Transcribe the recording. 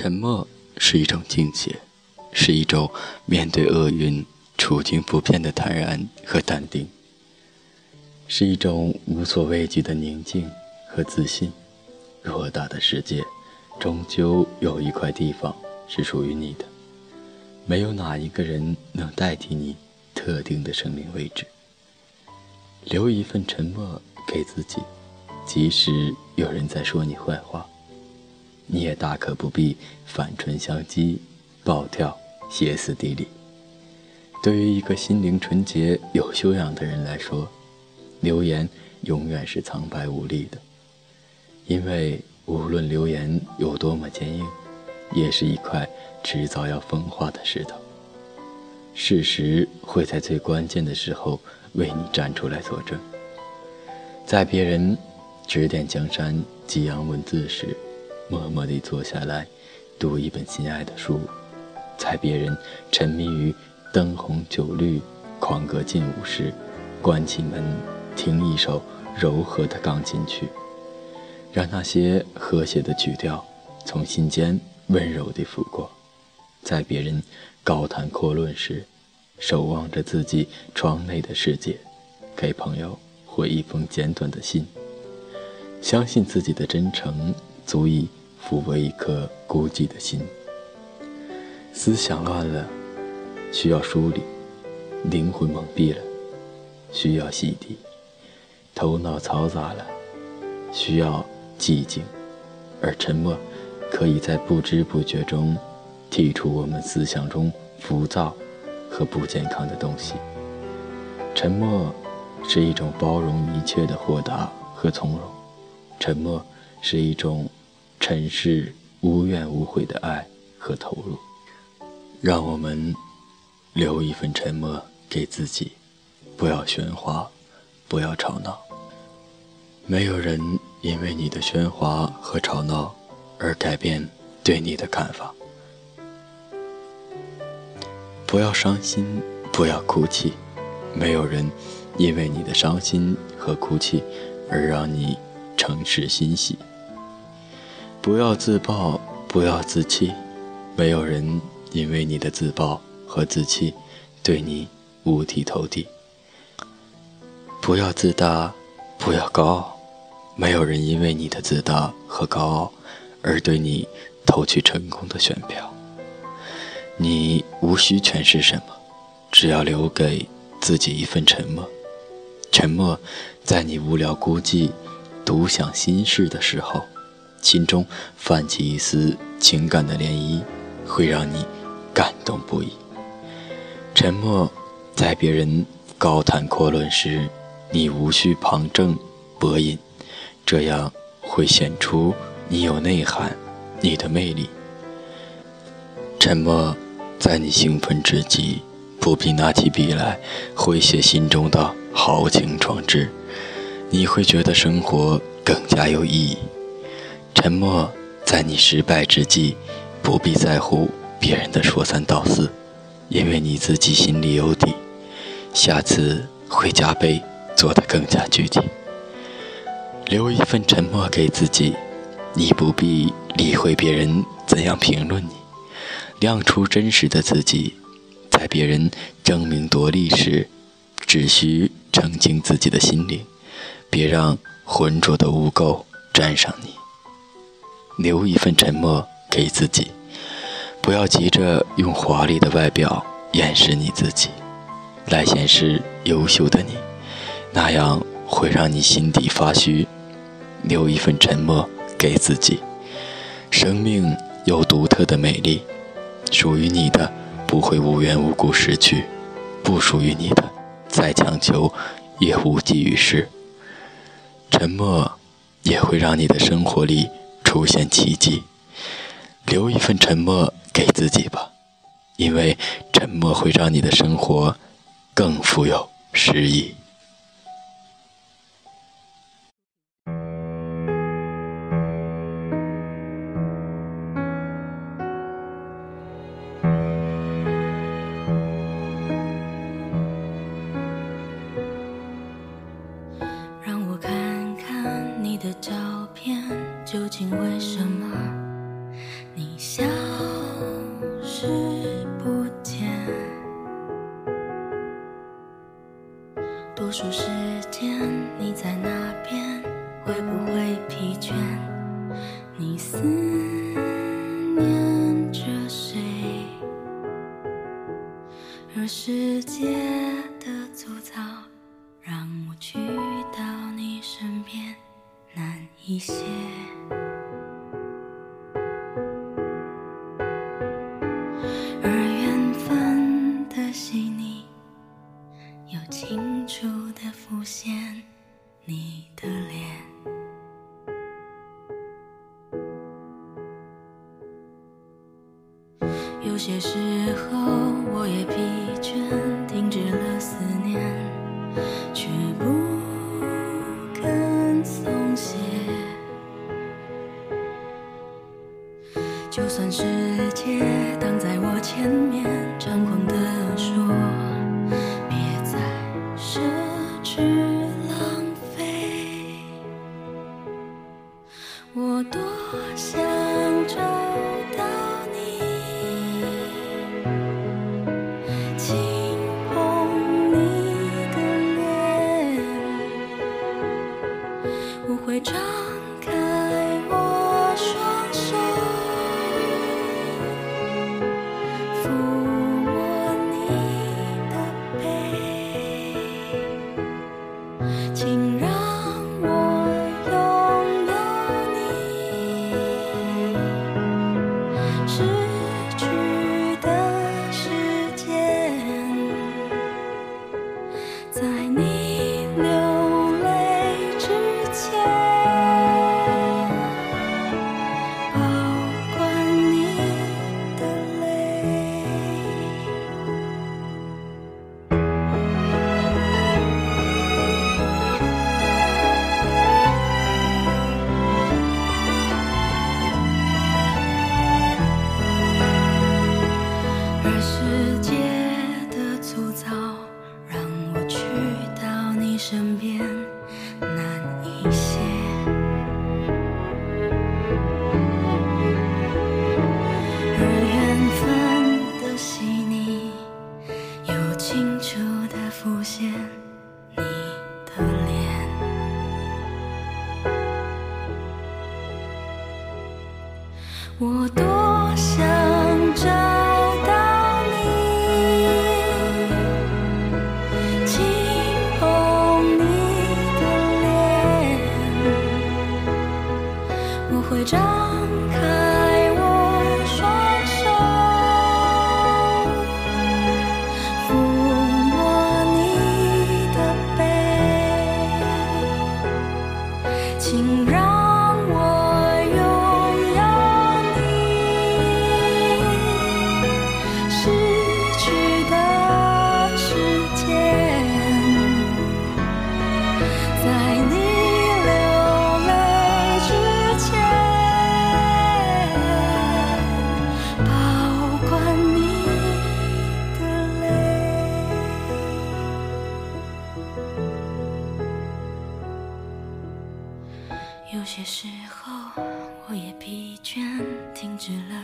沉默是一种境界，是一种面对厄运处境不变的坦然和淡定，是一种无所畏惧的宁静和自信。偌大的世界，终究有一块地方是属于你的，没有哪一个人能代替你特定的生命位置。留一份沉默给自己，即使有人在说你坏话。你也大可不必反唇相讥、暴跳、歇斯底里。对于一个心灵纯洁、有修养的人来说，流言永远是苍白无力的，因为无论流言有多么坚硬，也是一块迟早要风化的石头。事实会在最关键的时候为你站出来作证。在别人指点江山、激扬文字时，默默地坐下来，读一本心爱的书；在别人沉迷于灯红酒绿、狂歌劲舞时，关起门听一首柔和的钢琴曲，让那些和谐的曲调从心间温柔地拂过；在别人高谈阔论时，守望着自己窗内的世界，给朋友回一封简短的信，相信自己的真诚足以。抚慰一颗孤寂的心，思想乱了，需要梳理；灵魂蒙蔽了，需要洗涤；头脑嘈杂了，需要寂静。而沉默，可以在不知不觉中剔除我们思想中浮躁和不健康的东西。沉默是一种包容一切的豁达和从容，沉默是一种。尘世无怨无悔的爱和投入，让我们留一份沉默给自己，不要喧哗，不要吵闹。没有人因为你的喧哗和吵闹而改变对你的看法。不要伤心，不要哭泣，没有人因为你的伤心和哭泣而让你乘势欣喜。不要自暴，不要自弃，没有人因为你的自暴和自弃，对你五体投地。不要自大，不要高傲，没有人因为你的自大和高傲，而对你投去成功的选票。你无需诠释什么，只要留给自己一份沉默。沉默，在你无聊孤寂、独享心事的时候。心中泛起一丝情感的涟漪，会让你感动不已。沉默，在别人高谈阔论时，你无需旁证博引，这样会显出你有内涵，你的魅力。沉默，在你兴奋之际，不必拿起笔来挥写心中的豪情壮志，你会觉得生活更加有意义。沉默，在你失败之际，不必在乎别人的说三道四，因为你自己心里有底。下次会加倍做得更加具体。留一份沉默给自己，你不必理会别人怎样评论你，亮出真实的自己。在别人争名夺利时，只需澄清自己的心灵，别让浑浊的污垢沾上你。留一份沉默给自己，不要急着用华丽的外表掩饰你自己，来显示优秀的你，那样会让你心底发虚。留一份沉默给自己，生命有独特的美丽，属于你的不会无缘无故失去，不属于你的再强求也无济于事。沉默也会让你的生活里。出现奇迹，留一份沉默给自己吧，因为沉默会让你的生活更富有诗意。让我看看你的照片。究竟为什么浮现你的脸。有些时候我也疲倦停止了思念。起来。